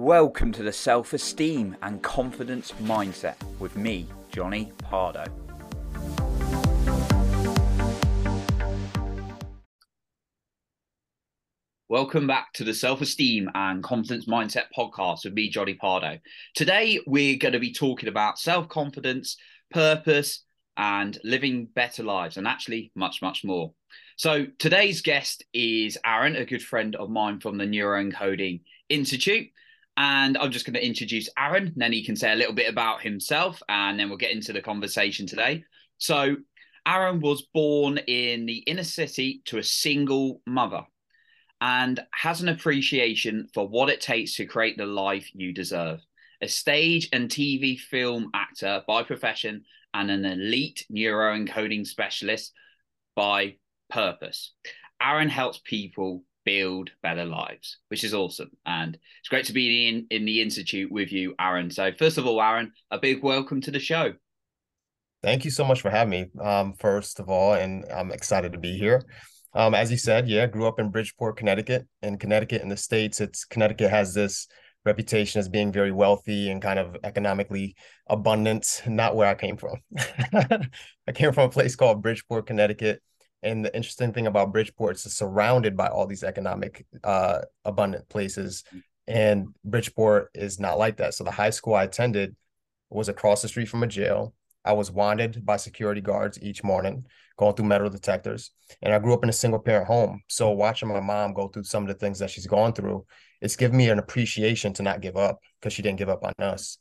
Welcome to the Self Esteem and Confidence Mindset with me, Johnny Pardo. Welcome back to the Self Esteem and Confidence Mindset podcast with me, Johnny Pardo. Today, we're going to be talking about self confidence, purpose, and living better lives, and actually much, much more. So, today's guest is Arron, a good friend of mine from the Neuroencoding Institute. And I'm just going to introduce Arron, then he can say a little bit about himself, and then we'll get into the conversation today. So, Arron was born in the inner city to a single mother and has an appreciation for what it takes to create the life you deserve. A stage and TV film actor by profession and an elite neuroencoding specialist by purpose. Arron helps people build better lives, which is awesome. And it's great to be in, in the Institute with you, Arron. So, first of all, Arron, a big welcome to the show. Thank you so much for having me, um, first of all, and I'm excited to be here. Um, as you said, yeah, grew up in Bridgeport, Connecticut. In Connecticut, in the states, it's Connecticut has this reputation as being very wealthy and kind of economically abundant. Not where I came from. I came from a place called Bridgeport, Connecticut. And the interesting thing about Bridgeport is it's surrounded by all these economic uh, abundant places. And Bridgeport is not like that. So the high school I attended was across the street from a jail. I was wanted by security guards each morning, going through metal detectors. And I grew up in a single parent home. So watching my mom go through some of the things that she's gone through, it's given me an appreciation to not give up because she didn't give up on us.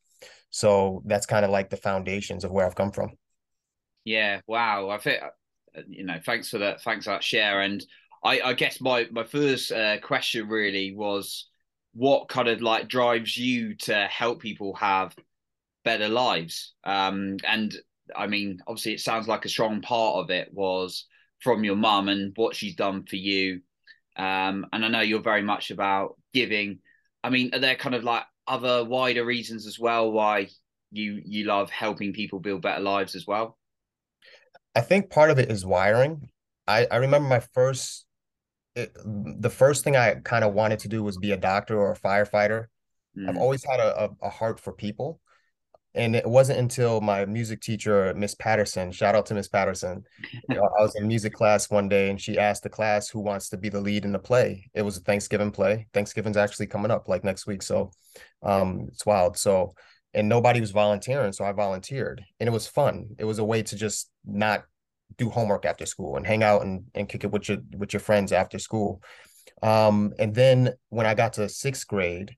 So that's kind of like the foundations of where I've come from. Yeah. Wow. I think, you know, thanks for that. Thanks for that share. And I, I guess my, my first uh, question really was what kind of like drives you to help people have better lives. Um, and I mean, obviously, it sounds like a strong part of it was from your mum and what she's done for you. Um, and I know you're very much about giving. I mean, are there kind of like other wider reasons as well why you you love helping people build better lives as well? I think part of it is wiring. I I remember my first it, the first thing I kind of wanted to do was be a doctor or a firefighter. Mm. I've always had a, a, a heart for people and it wasn't until my music teacher miss patterson shout out to miss patterson you know, i was in music class one day and she asked the class who wants to be the lead in the play it was a thanksgiving play thanksgiving's actually coming up like next week so um it's wild so and nobody was volunteering so i volunteered and it was fun it was a way to just not do homework after school and hang out and, and kick it with your with your friends after school um and then when i got to sixth grade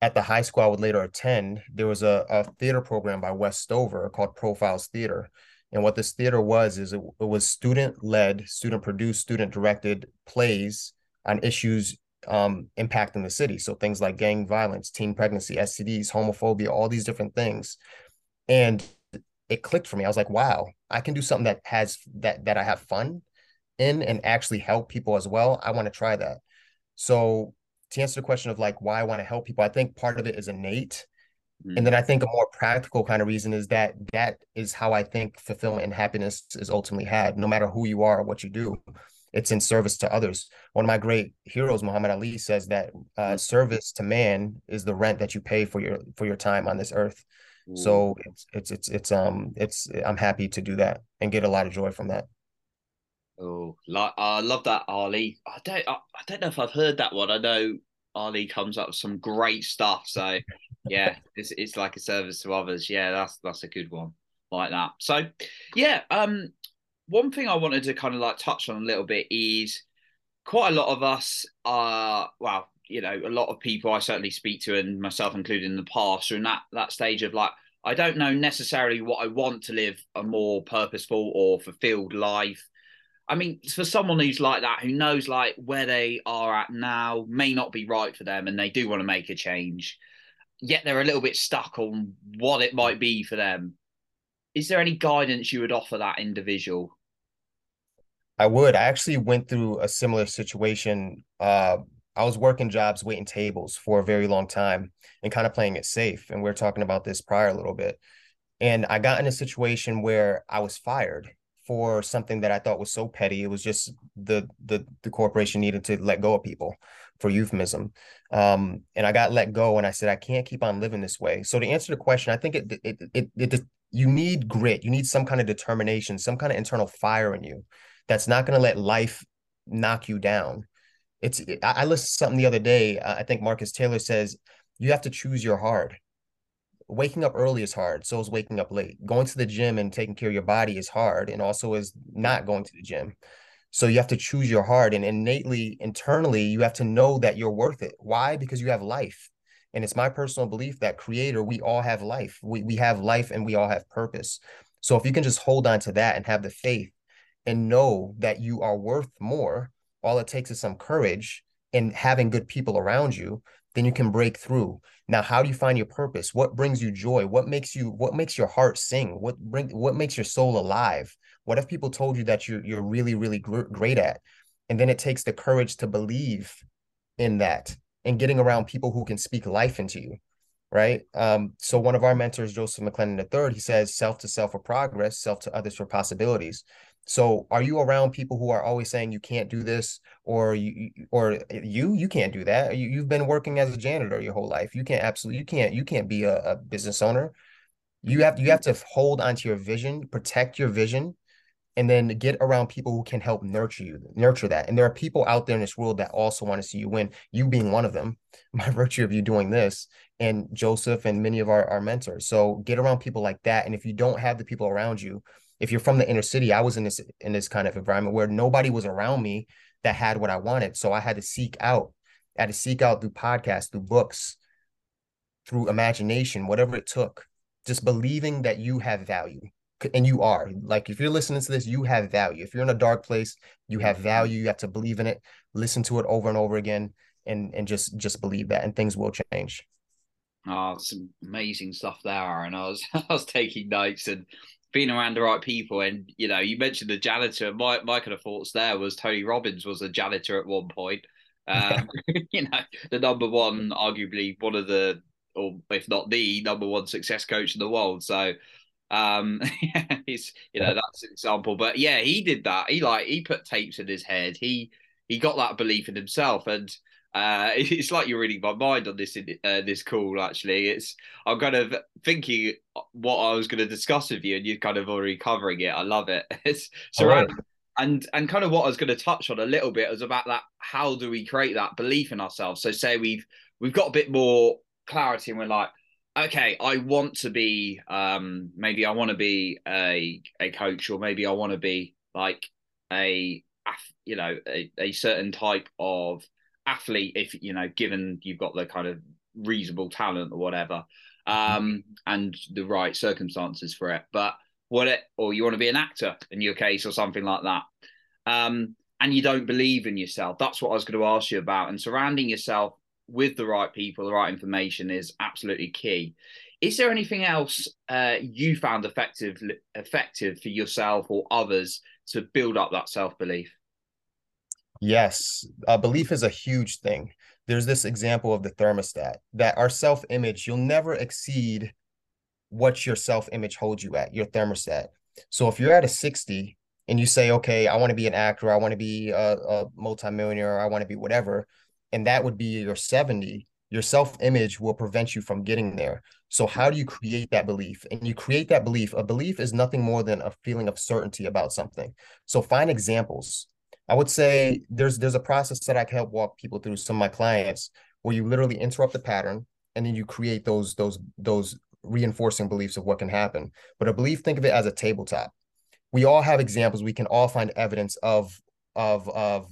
at the high school I would later attend, there was a, a theater program by Wes Stover called Profiles Theater. And what this theater was is it, it was student led, student produced, student directed plays on issues um, impacting the city. So things like gang violence, teen pregnancy, STDs, homophobia, all these different things. And it clicked for me. I was like, wow, I can do something that has that that I have fun in and actually help people as well. I want to try that. So to answer the question of like why I want to help people, I think part of it is innate. Mm-hmm. And then I think a more practical kind of reason is that that is how I think fulfillment and happiness is ultimately had, no matter who you are or what you do. It's in service to others. One of my great heroes, Muhammad Ali, says that uh, mm-hmm. service to man is the rent that you pay for your for your time on this earth. Mm-hmm. So it's it's it's it's um it's I'm happy to do that and get a lot of joy from that. Oh, like I love that Ali. I don't I, I, don't know if I've heard that one. I know Ali comes up with some great stuff. So yeah, it's it's like a service to others. Yeah, that's that's a good one like that. So yeah, um, one thing I wanted to kind of like touch on a little bit is quite a lot of us are well, you know, a lot of people I certainly speak to, and myself included in the past, are in that that stage of like I don't know necessarily what I want to live a more purposeful or fulfilled life. I mean, for someone who's like that, who knows like where they are at now may not be right for them, and they do want to make a change, yet they're a little bit stuck on what it might be for them. Is there any guidance you would offer that individual? I would. I actually went through a similar situation. Uh, I was working jobs, waiting tables for a very long time, and kind of playing it safe. And we are talking about this prior a little bit. And I got in a situation where I was fired for something that I thought was so petty. It was just the the the corporation needed to let go of people. for euphemism. Um, and I got let go and I said, I can't keep on living this way. So to answer the question, I think it, it, it, it, it you need grit, you need some kind of determination, some kind of internal fire in you that's not going to let life knock you down. It's, I, I listened to something the other day. Uh, I think Marcus Taylor says, you have to choose your hard. Waking up early is hard. So is waking up late. Going to the gym and taking care of your body is hard. And also is not going to the gym. So you have to choose your heart and innately, internally, you have to know that you're worth it. Why? Because you have life. And it's my personal belief that creator, we all have life. We, we have life and we all have purpose. So if you can just hold on to that and have the faith and know that you are worth more, all it takes is some courage and having good people around you, then you can break through. Now, how do you find your purpose? What brings you joy? What makes you what makes your heart sing? What bring what makes your soul alive? What if people told you that you're you're really really gr- great at, and then it takes the courage to believe in that and getting around people who can speak life into you, right? Um, so one of our mentors, Joseph McClendon III, he says, "Self to self for progress, self to others for possibilities." So are you around people who are always saying you can't do this or you or eh, you you can't do that? You, you've been working as a janitor your whole life. You can't absolutely you can't you can't be a, a business owner. You have you have to hold onto your vision, protect your vision, and then get around people who can help nurture you, nurture that. And there are people out there in this world that also want to see you win, you being one of them, by virtue of you doing this, and Joseph and many of our, our mentors. So get around people like that. And if you don't have the people around you, if you're from the inner city, I was in this in this kind of environment where nobody was around me that had what I wanted. So I had to seek out, I had to seek out through podcasts, through books, through imagination, whatever it took, just believing that you have value. And you are. Like if you're listening to this you have value. If you're in a dark place you have mm-hmm. value. You have to believe in it listen to it over and over again and and just just believe that and things will change. Oh some amazing stuff there and i was i was taking notes and being around the right people. And you know you mentioned the janitor. My my kind of thoughts there was tony robbins was a janitor at one point. Um, you know the number one arguably one of the or if not the number one success coach in the world. So um, he's you know that's an example, but yeah, he did that. He like he put tapes in his head. He he got that belief in himself, and uh, it's like you're reading my mind on this uh, this call. Actually, it's I'm kind of thinking what I was going to discuss with you, and you're kind of already covering it. I love it. It's surrounded. Oh, and and kind of what I was going to touch on a little bit was about that. How do we create that belief in ourselves? So say we've we've got a bit more clarity, and we're like, okay, I want to be um maybe I want to be a a coach or maybe I want to be like a you know a, a certain type of athlete if you know given you've got the kind of reasonable talent or whatever um and the right circumstances for it but what it or you want to be an actor in your case or something like that um and you don't believe in yourself that's what I was going to ask you about and surrounding yourself with the right people, the right information is absolutely key. Is there anything else uh, you found effective effective for yourself or others to build up that self belief? Yes, uh, belief is a huge thing. There's this example of the thermostat that our self image, you'll never exceed what your self image holds you at, your thermostat. So if you're at a 60 and you say, okay, I want to be an actor, I want to be a, a multimillionaire, I want to be whatever, and that would be your 70 your self-image will prevent you from getting there. So how do you create that belief? And you create that belief. A belief is nothing more than a feeling of certainty about something. So find examples i would say there's there's a process that i can help walk people through some of my clients where you literally interrupt the pattern and then you create those those those reinforcing beliefs of what can happen. But a belief think of it as a tabletop. We all have examples. We can all find evidence of of of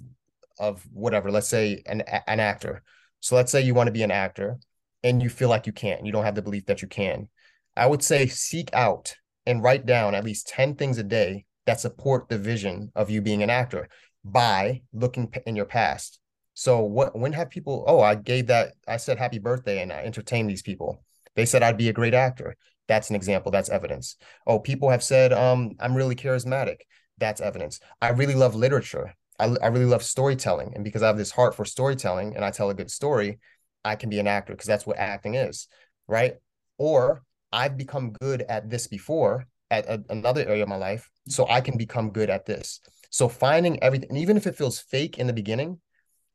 of whatever. Let's say an an actor. So let's say you want to be an actor and you feel like you can't you don't have the belief that you can. I would say seek out and write down at least 10 things a day that support the vision of you being an actor by looking in your past so what when have people oh i gave that i said happy birthday and i entertained these people they said i'd be a great actor that's an example that's evidence oh people have said um i'm really charismatic that's evidence i really love literature I, I really love storytelling. And because I have this heart for storytelling and I tell a good story, I can be an actor because that's what acting is. Right. Or I've become good at this before at another area of my life. So I can become good at this. So finding everything, and even if it feels fake in the beginning,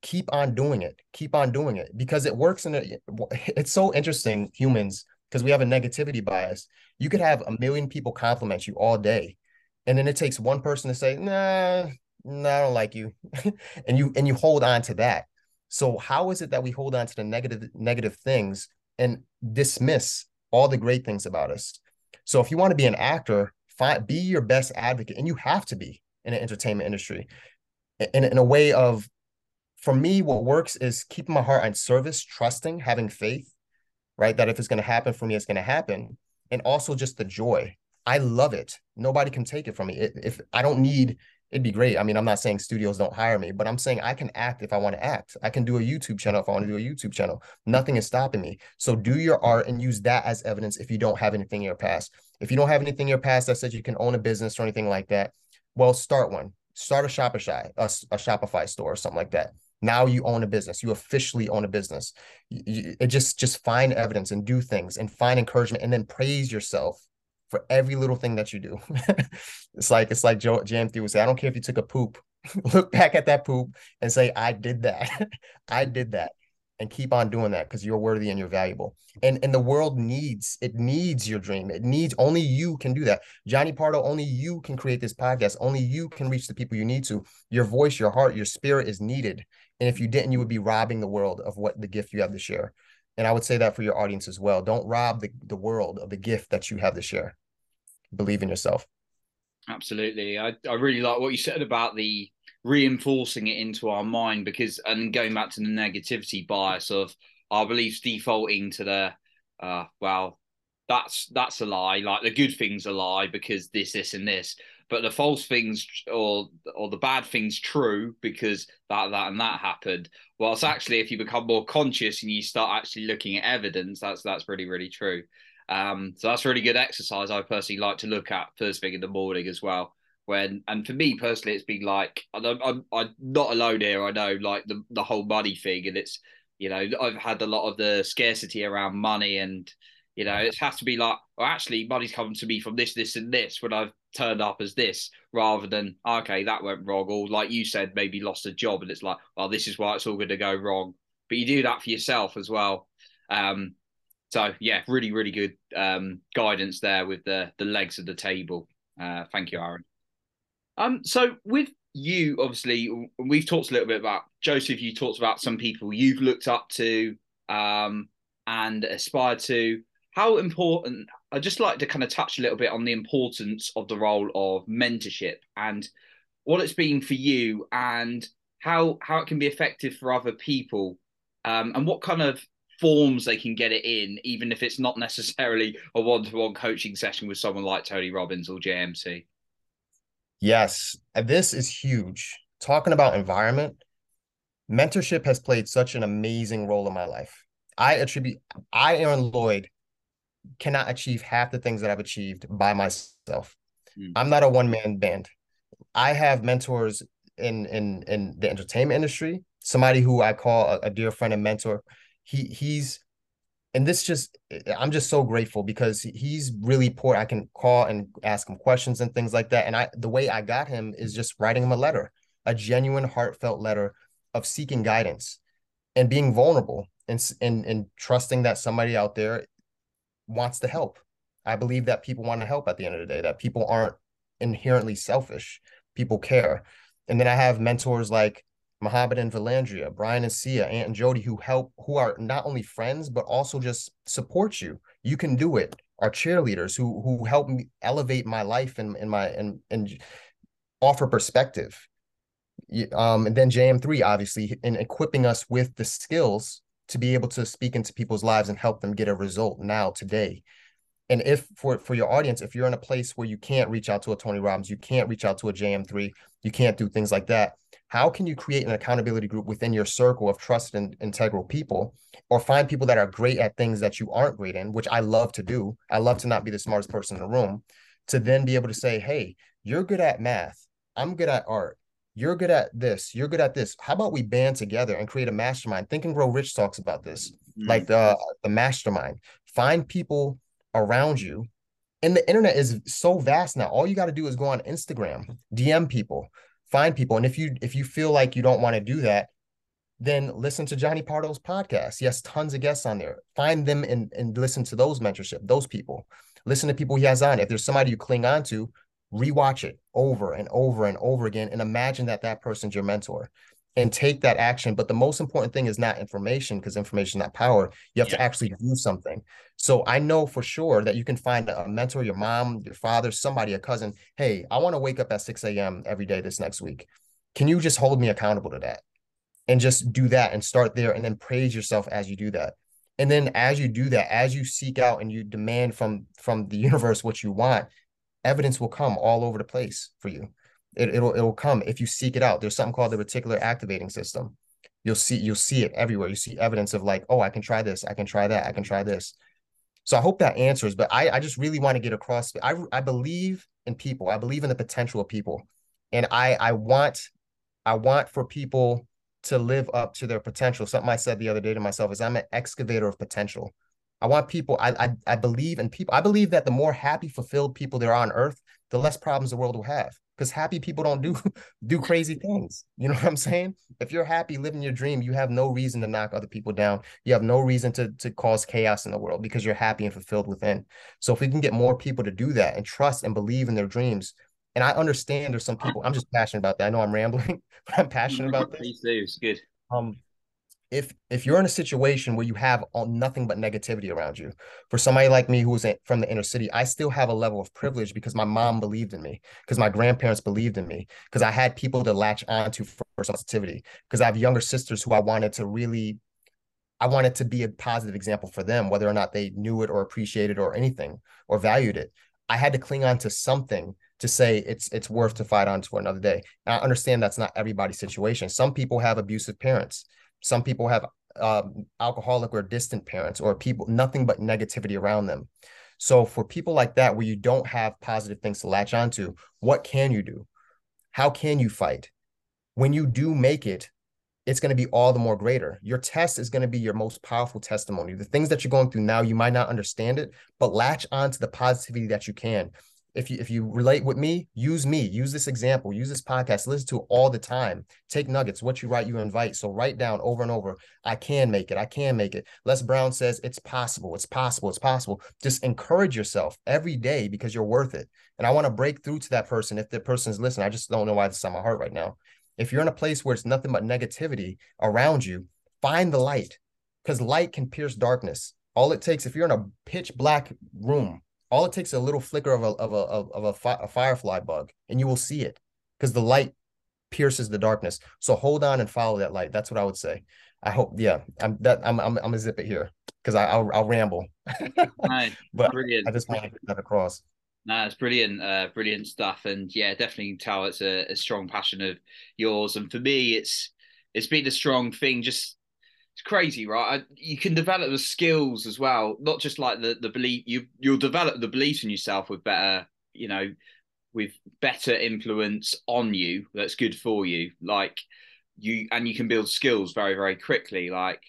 keep on doing it. Keep on doing it because it works in a, it's so interesting, humans, because we have a negativity bias. You could have a million people compliment you all day. And then it takes one person to say, nah, nah, I don't like you. and you and you hold on to that. So how is it that we hold on to the negative negative things and dismiss all the great things about us? So if you want to be an actor, find be your best advocate, and you have to be in an entertainment industry in, in a way of for me, what works is keeping my heart on service, trusting, having faith, right? That if it's going to happen for me, it's going to happen. And also just the joy. I love it. Nobody can take it from me. If I don't need, it'd be great. I mean, I'm not saying studios don't hire me, but I'm saying I can act if I want to act. I can do a YouTube channel if I want to do a YouTube channel. Nothing is stopping me. So do your art and use that as evidence if you don't have anything in your past. If you don't have anything in your past that says you can own a business or anything like that, well, start one. Start a Shopify, a, a Shopify store or something like that. Now you own a business. You officially own a business. You, it just just find evidence and do things and find encouragement and then praise yourself for every little thing that you do. It's like it's like joe jm3 would say i don't care if you took a poop. Look back at that poop and say i did that. I did that and keep on doing that because you're worthy and you're valuable. And and the world needs it needs your dream. It needs only you can do that. Johnny Pardo, only you can create this podcast. Only you can reach the people you need to. Your voice, your heart, your spirit is needed. And if you didn't, you would be robbing the world of what the gift you have to share. And I would say that for your audience as well. Don't rob the, the world of the gift that you have to share. Believe in yourself. Absolutely. I, I really like what you said about the reinforcing it into our mind because and going back to the negativity bias of our beliefs defaulting to the uh well that's that's a lie like the good things a lie because this this and this but the false things or or the bad things true because that that and that happened. Whilst actually if you become more conscious and you start actually looking at evidence that's that's really really true. Um so that's really good exercise i personally like to look at first thing in the morning as well when and for me personally it's been like I'm, I'm, I'm not alone here i know like the, the whole money thing and it's you know i've had a lot of the scarcity around money and you know it has to be like well actually money's coming to me from this this and this when i've turned up as this rather than okay that went wrong or like you said maybe lost a job and it's like well this is why it's all going to go wrong. But you do that for yourself as well. Um so yeah really really good um guidance there with the the legs of the table. Uh thank you arron um, so with you, obviously, we've talked a little bit about Joseph. You talked about some people you've looked up to um, and aspired to. How important? I'd just like to kind of touch a little bit on the importance of the role of mentorship and what it's been for you, and how how it can be effective for other people, um, and what kind of forms they can get it in, even if it's not necessarily a one to one coaching session with someone like Tony Robbins or JM3. Yes, this is huge. Talking about environment, mentorship has played such an amazing role in my life. I attribute, I, Arron Lloyd, cannot achieve half the things that I've achieved by myself. Mm. I'm not a one man band. I have mentors in in in the entertainment industry. Somebody who I call a, a dear friend and mentor. He he's and this just eh, i'm just so grateful because he's really poor. I can call and ask him questions and things like that. And i the way i got him is just writing him a letter a genuine heartfelt letter of seeking guidance and being vulnerable and and, and trusting that somebody out there wants to help. I believe that people want to help at the end of the day that people aren't inherently selfish. People care. And then i have mentors like Mohammed and Valandria, Brian and Sia, Aunt and Jody, who help, who are not only friends, but also just support you. You can do it. Our cheerleaders who who help me elevate my life and, and my and and offer perspective. Um, and then JM3, obviously, in equipping us with the skills to be able to speak into people's lives and help them get a result now, today. And if for for your audience, if you're in a place where you can't reach out to a Tony Robbins, you can't reach out to a JM3, you can't do things like that how can you create an accountability group within your circle of trusted and integral people or find people that are great at things that you aren't great in which i love to do. I love to not be the smartest person in the room to then be able to say hey you're good at math. I'm good at art. You're good at this. You're good at this. How about we band together and create a mastermind? Think and grow rich talks about this mm-hmm. like the the mastermind. Find people around you. And the internet is so vast now. All you got to do is go on instagram dm people find people and if you if you feel like you don't want to do that then listen to Johnny Pardo's podcast. He has tons of guests on there. Find them and, and listen to those mentorship, those people. Listen to people he has on. If there's somebody you cling on to, rewatch it over and over and over again and imagine that that person's your mentor and take that action. But the most important thing is not information because information is not power. You have yeah. to actually do something. So I know for sure that you can find a mentor, your mom, your father, somebody, a cousin. Hey, I want to wake up at 6 a.m. every day this next week. Can you just hold me accountable to that? And just do that and start there and then praise yourself as you do that. And then as you do that, as you seek out and you demand from from the universe what you want, evidence will come all over the place for you. It, it'll it'll come if you seek it out. There's something called the reticular activating system. You'll see you'll see it everywhere. You see evidence of like, oh, I can try this, I can try that, I can try this. So I hope that answers. But I I just really want to get across. I I believe in people. I believe in the potential of people, and I I want I want for people to live up to their potential. Something I said the other day to myself is I'm an excavator of potential. I want people, I, I, I believe in people. I believe that the more happy, fulfilled people there are on earth, the less problems the world will have. Because happy people don't do do crazy things. You know what I'm saying? If you're happy living your dream, you have no reason to knock other people down. You have no reason to, to cause chaos in the world because you're happy and fulfilled within. So if we can get more people to do that and trust and believe in their dreams, and I understand there's some people, I'm just passionate about that. I know I'm rambling, but I'm passionate about this. Please do. It's good. Um, if if you're in a situation where you have all, nothing but negativity around you for somebody like me who was from the inner city i still have a level of privilege because my mom believed in me because my grandparents believed in me because i had people to latch onto for, for sensitivity because i have younger sisters who i wanted to really i wanted to be a positive example for them whether or not they knew it or appreciated or anything or valued it. I had to cling on to something to say it's it's worth to fight on for another day. And i understand that's not everybody's situation. Some people have abusive parents some people have uh, alcoholic or distant parents or people nothing but negativity around them. So for people like that, where you don't have positive things to latch onto, what can you do? How can you fight? When you do make it, it's going to be all the more greater. Your test is going to be your most powerful testimony. The things that you're going through now, you might not understand it, but latch onto the positivity that you can if you if you relate with me, use me, use this example, use this podcast, listen to it all the time. Take nuggets. What you write, you invite. So write down over and over. I can make it. I can make it. Les Brown says it's possible. It's possible. It's possible. Just encourage yourself every day because you're worth it. And I want to break through to that person. If the person's listening, I just don't know why this is on my heart right now. If you're in a place where it's nothing but negativity around you, find the light because light can pierce darkness. All it takes, if you're in a pitch black room, all it takes is a little flicker of a of a of a, fi- a firefly bug, and you will see it because the light pierces the darkness. So hold on and follow that light. That's what I would say. I hope. Yeah, I'm that. I'm I'm, I'm gonna zip it here because I'll I'll ramble. But brilliant. I just want to get that across. No, it's brilliant, uh, brilliant stuff, and yeah, definitely tell it's a, a strong passion of yours. And for me, it's it's been a strong thing just it's crazy, right? I, you can develop the skills as well, not just like the the belief. You you'll develop the belief in yourself with better, you know, with better influence on you. That's good for you. Like you, and you can build skills very very quickly. Like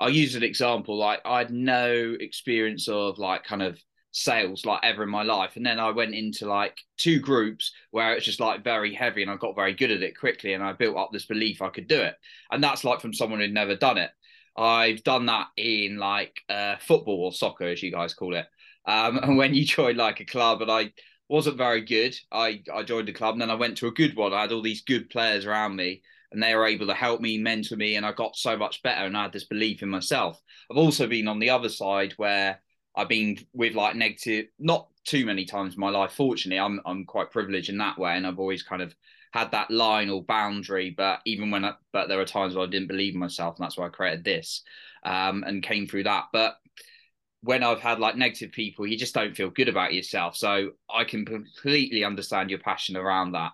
I'll use an example. Like I had no experience of like kind of sales like ever in my life and then i went into like two groups where it's just like very heavy and i got very good at it quickly and i built up this belief i could do it and that's like from someone who'd never done it I've done that in like uh, football or soccer, as you guys call it. Um, and when you join like a club, and I wasn't very good, I I joined a club, and then I went to a good one. I had all these good players around me, and they were able to help me, mentor me, and I got so much better. And I had this belief in myself. I've also been on the other side where I've been with like negative, not too many times in my life. Fortunately, I'm I'm quite privileged in that way, and I've always kind of had that line or boundary. But even when, I, but there were times where I didn't believe in myself, and that's why I created this um, and came through that. But when I've had like negative people, you just don't feel good about yourself. So I can completely understand your passion around that,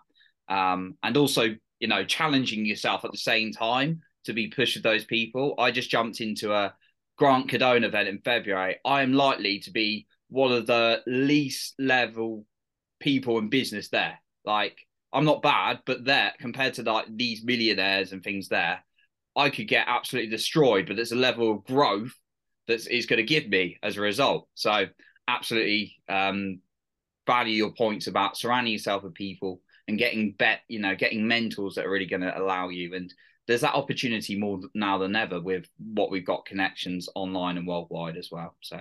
um, and also you know challenging yourself at the same time to be pushed with those people. I just jumped into a Grant Cardone event in February. I am likely to be one of the least level people in business there. Like I'm not bad, but there compared to like these millionaires and things there, I could get absolutely destroyed. But there's a level of growth that is going to give me as a result. So absolutely um, value your points about surrounding yourself with people and getting bet, you know, getting mentors that are really going to allow you and there's that opportunity more now than ever with what we've got connections online and worldwide as well. So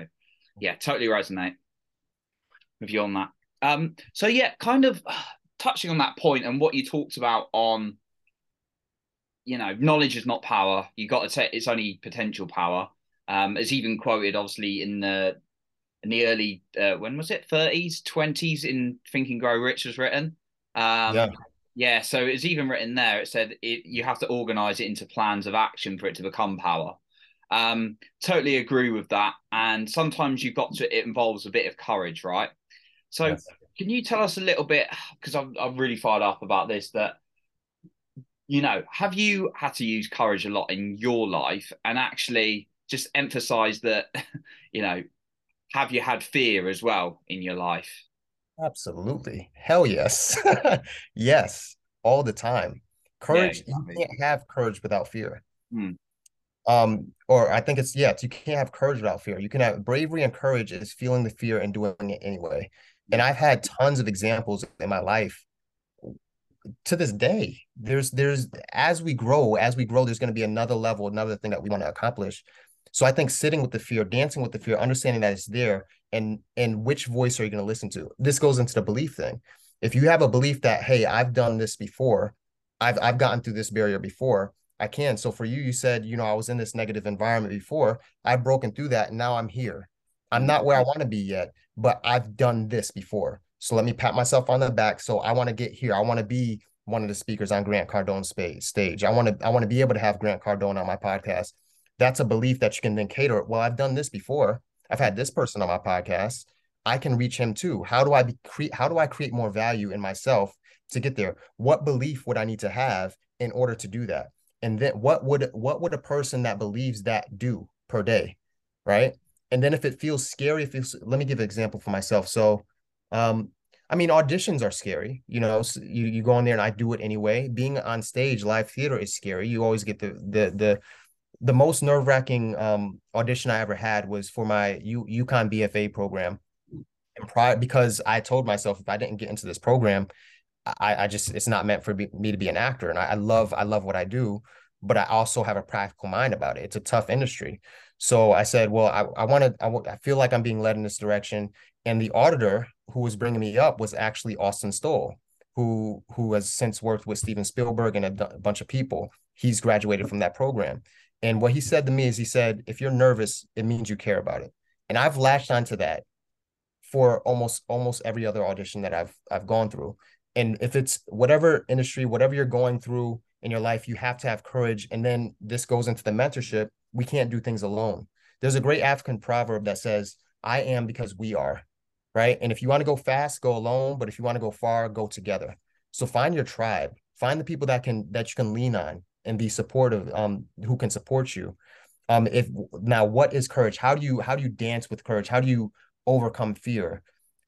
yeah, totally resonate with you on that. Um, so yeah, kind of touching on that point and what you talked about on, you know, knowledge is not power. You got to say it's only potential power. Um, as even quoted, obviously in the in the early uh, when was it 30s 20s in Think and Grow Rich was written. Um, yeah. Yeah, so it's even written there. It said it, you have to organize it into plans of action for it to become power. Um, totally agree with that. And sometimes you've got to. It involves a bit of courage, right? So, yes. Can you tell us a little bit? Because I'm I'm really fired up about this. That you know, have you had to use courage a lot in your life, and actually just emphasize that, you know, have you had fear as well in your life? Absolutely. Hell yes. yes. All the time. Courage, yeah, exactly. you can't have courage without fear. Hmm. Um, or I think it's yeah, you can't have courage without fear. You can have bravery and courage is feeling the fear and doing it anyway. And I've had tons of examples in my life to this day. There's there's as we grow, as we grow, there's going to be another level, another thing that we want to accomplish. So I think sitting with the fear, dancing with the fear, understanding that it's there, and and which voice are you going to listen to? This goes into the belief thing. If you have a belief that hey, I've done this before, I've I've gotten through this barrier before, I can. So for you, you said you know I was in this negative environment before. I've broken through that, and now I'm here. I'm oh, not where I want to be yet, but I've done this before. So let me pat myself on the back. So I want to get here. I want to be one of the speakers on Grant Cardone's stage. I want to I want to be able to have Grant Cardone on my podcast that's a belief that you can then cater. Well, I've done this before. I've had this person on my podcast. I can reach him too. How do I be create? How do I create more value in myself to get there? What belief would I need to have in order to do that? And then what would what would a person that believes that do per day, right? And then if it feels scary, if it's let me give an example for myself. So, um, I mean, auditions are scary. You know, so you you go on there and I do it anyway. Being on stage, live theater is scary. You always get the the the the most nerve wracking um, audition I ever had was for my U- UConn BFA program. And prior, because I told myself if I didn't get into this program, I, I just it's not meant for me to be an actor. And I, I love I love what I do, but I also have a practical mind about it. It's a tough industry. So I said, well, I, I want to, I, I feel like I'm being led in this direction. And the auditor who was bringing me up was actually Austin Stoll, who who has since worked with Steven Spielberg and a, a bunch of people. He's graduated from that program. And what he said to me is he said, if you're nervous, it means you care about it. And I've latched onto that for almost almost every other audition that I've I've gone through. And if it's whatever industry, whatever you're going through in your life, you have to have courage. And then this goes into the mentorship. We can't do things alone. There's a great African proverb that says, I am because we are. Right. And if you want to go fast, go alone. But if you want to go far, go together. So find your tribe. Find the people that can that you can lean on and be supportive um who can support you um if now what is courage how do you how do you dance with courage how do you overcome fear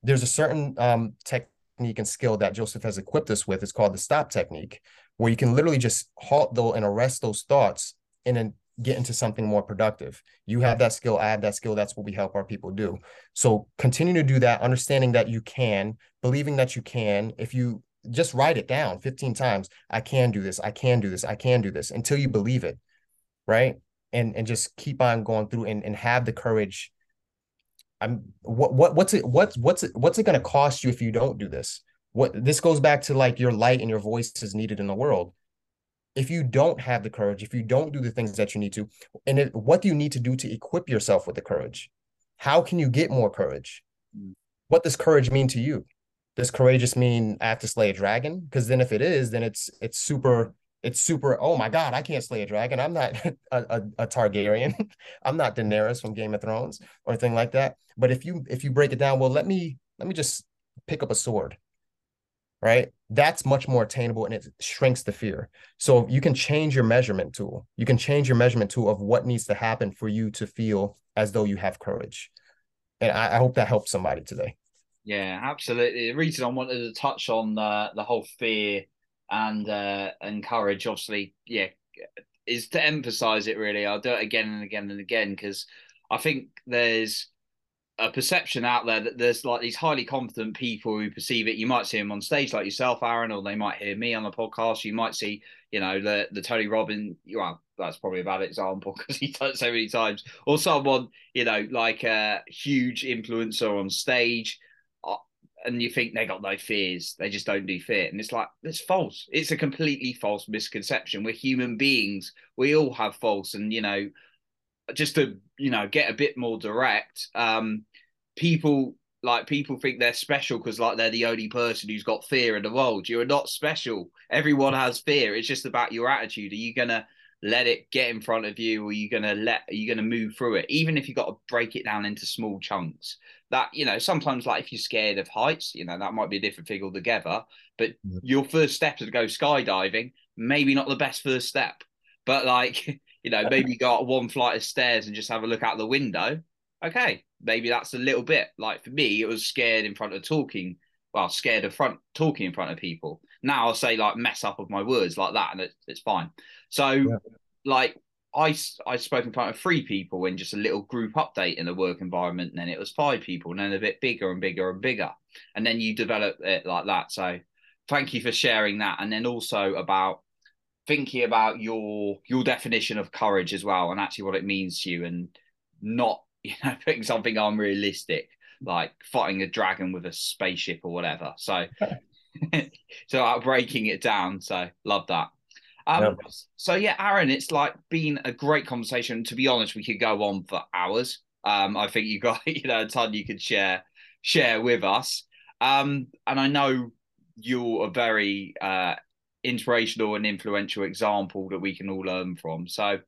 there's a certain um technique and skill that joseph has equipped us with it's called the stop technique where you can literally just halt though and arrest those thoughts and then get into something more productive. You have that skill i have that skill that's what we help our people do. So continue to do that understanding that you can believing that you can. If you just write it down 15 times i can do this i can do this i can do this until you believe it right? And and just keep on going through and, and have the courage. I'm what what what's it what's what's it what's it going to cost you if you don't do this? What this goes back to like your light and your voice is needed in the world if you don't have the courage if you don't do the things that you need to and it, what do you need to do to equip yourself with the courage how can you get more courage mm. what does courage mean to you does courageous mean I have to slay a dragon? Because then if it is, then it's it's super it's super. Oh my god, I can't slay a dragon. I'm not a, a, a Targaryen. I'm not Daenerys from Game of Thrones or anything like that. But if you if you break it down, well, let me let me just pick up a sword. Right, that's much more attainable and it shrinks the fear. So you can change your measurement tool. You can change your measurement tool of what needs to happen for you to feel as though you have courage. And I, I hope that helps somebody today. Yeah, absolutely. The reason I wanted to touch on the the whole fear and uh, and courage, obviously, yeah, is to emphasize it. Really, I'll do it again and again and again because I think there's a perception out there that there's like these highly confident people who perceive it. You might see them on stage like yourself, Arron, or they might hear me on the podcast. You might see, you know, the the Tony Robbins. Well, that's probably a bad example because he's done it so many times. Or someone, you know, like a huge influencer on stage, uh, and you think they got no fears. They just don't do fear, and it's like it's false. It's a completely false misconception. We're human beings. We all have faults, and you know, just to you know get a bit more direct. Um, people like people think they're special because like they're the only person who's got fear in the world. You're not special. Everyone has fear. It's just about your attitude. Are you gonna let it get in front of you, or are you gonna let are you gonna move through it? Even if you got to break it down into small chunks. That you know, sometimes like if you're scared of heights, you know, that might be a different thing altogether. But your first step to go skydiving, maybe not the best first step. But like, you know, maybe go up one flight of stairs and just have a look out the window. Okay, maybe that's a little bit like for me, it was scared in front of talking. Well, scared of front talking in front of people. Now I'll say like mess up of my words like that, and it, it's fine. So, yeah. like I I spoke in front of three people in just a little group update in the work environment, and then it was five people, and then a bit bigger and bigger and bigger, and then you develop it like that. So, thank you for sharing that, and then also about thinking about your your definition of courage as well, and actually what it means to you, and not you know, putting something unrealistic like fighting a dragon with a spaceship or whatever. So, so uh, breaking it down. So love that. Um. So yeah, Arron, it's like been a great conversation. To be honest, we could go on for hours. Um, I think you got you know a ton you could share share with us. Um, and I know you're a very uh, inspirational and influential example that we can all learn from. So,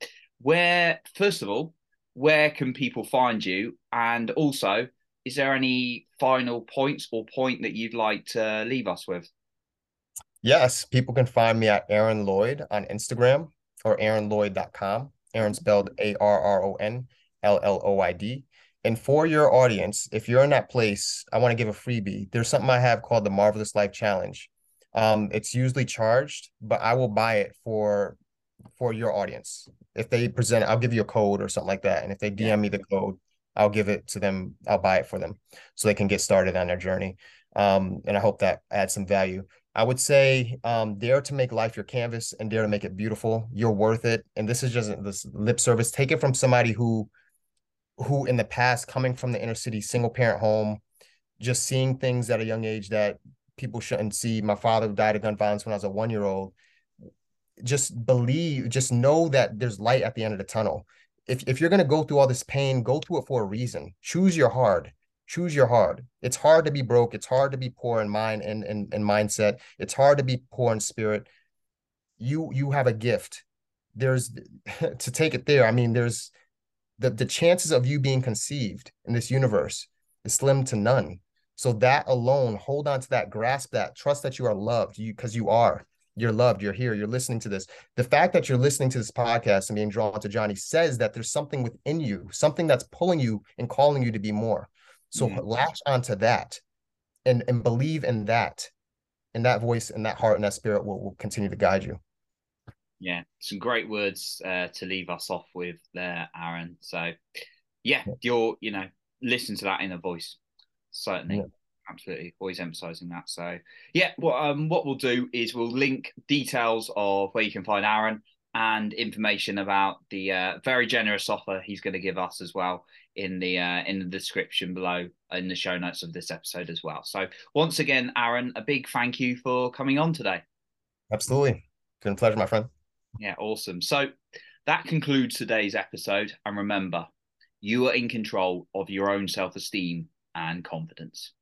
where first of all, where can people find you? And also, is there any final points or point that you'd like to leave us with? Yes, people can find me at Arron Lloyd on Instagram or arronlloyd.com. Arron spelled A R R O N L L O I D. And for your audience, if you're in that place, I want to give a freebie. There's something I have called the Marvelous Life Challenge. Um, it's usually charged, but I will buy it for for your audience. If they present, I'll give you a code or something like that. And if they DM yeah. me the code, I'll give it to them. I'll buy it for them so they can get started on their journey. Um, and I hope that adds some value. I would say um, dare to make life your canvas and dare to make it beautiful. You're worth it. And this is just this lip service. Take it from somebody who, who in the past, coming from the inner city, single parent home, just seeing things at a young age that people shouldn't see. My father died of gun violence when I was a one year old just believe, just know that there's light at the end of the tunnel. If if you're gonna go through all this pain, go through it for a reason. Choose your hard. Choose your hard. It's hard to be broke. It's hard to be poor in mind and and, and mindset. It's hard to be poor in spirit. You you have a gift. There's to take it there. I mean, there's the the chances of you being conceived in this universe is slim to none. So that alone, hold on to that, grasp that, trust that you are loved, you because you are you're loved, you're here, you're listening to this. The fact that you're listening to this podcast and being drawn to Johnny says that there's something within you, something that's pulling you and calling you to be more. So mm-hmm. latch onto that and, and believe in that. And that voice and that heart and that spirit will, will continue to guide you. Yeah, some great words uh, to leave us off with there, Arron. So, yeah, you're, you know, listen to that inner voice. Certainly. Yeah. Absolutely. Always emphasizing that. So yeah what um what we'll do is we'll link details of where you can find arron and information about the uh, very generous offer he's going to give us as well in the uh, in the description below in the show notes of this episode as well. So once again arron a big thank you for coming on today. Absolutely. A pleasure my friend. Yeah awesome. So that concludes today's episode. And remember you are in control of your own self-esteem and confidence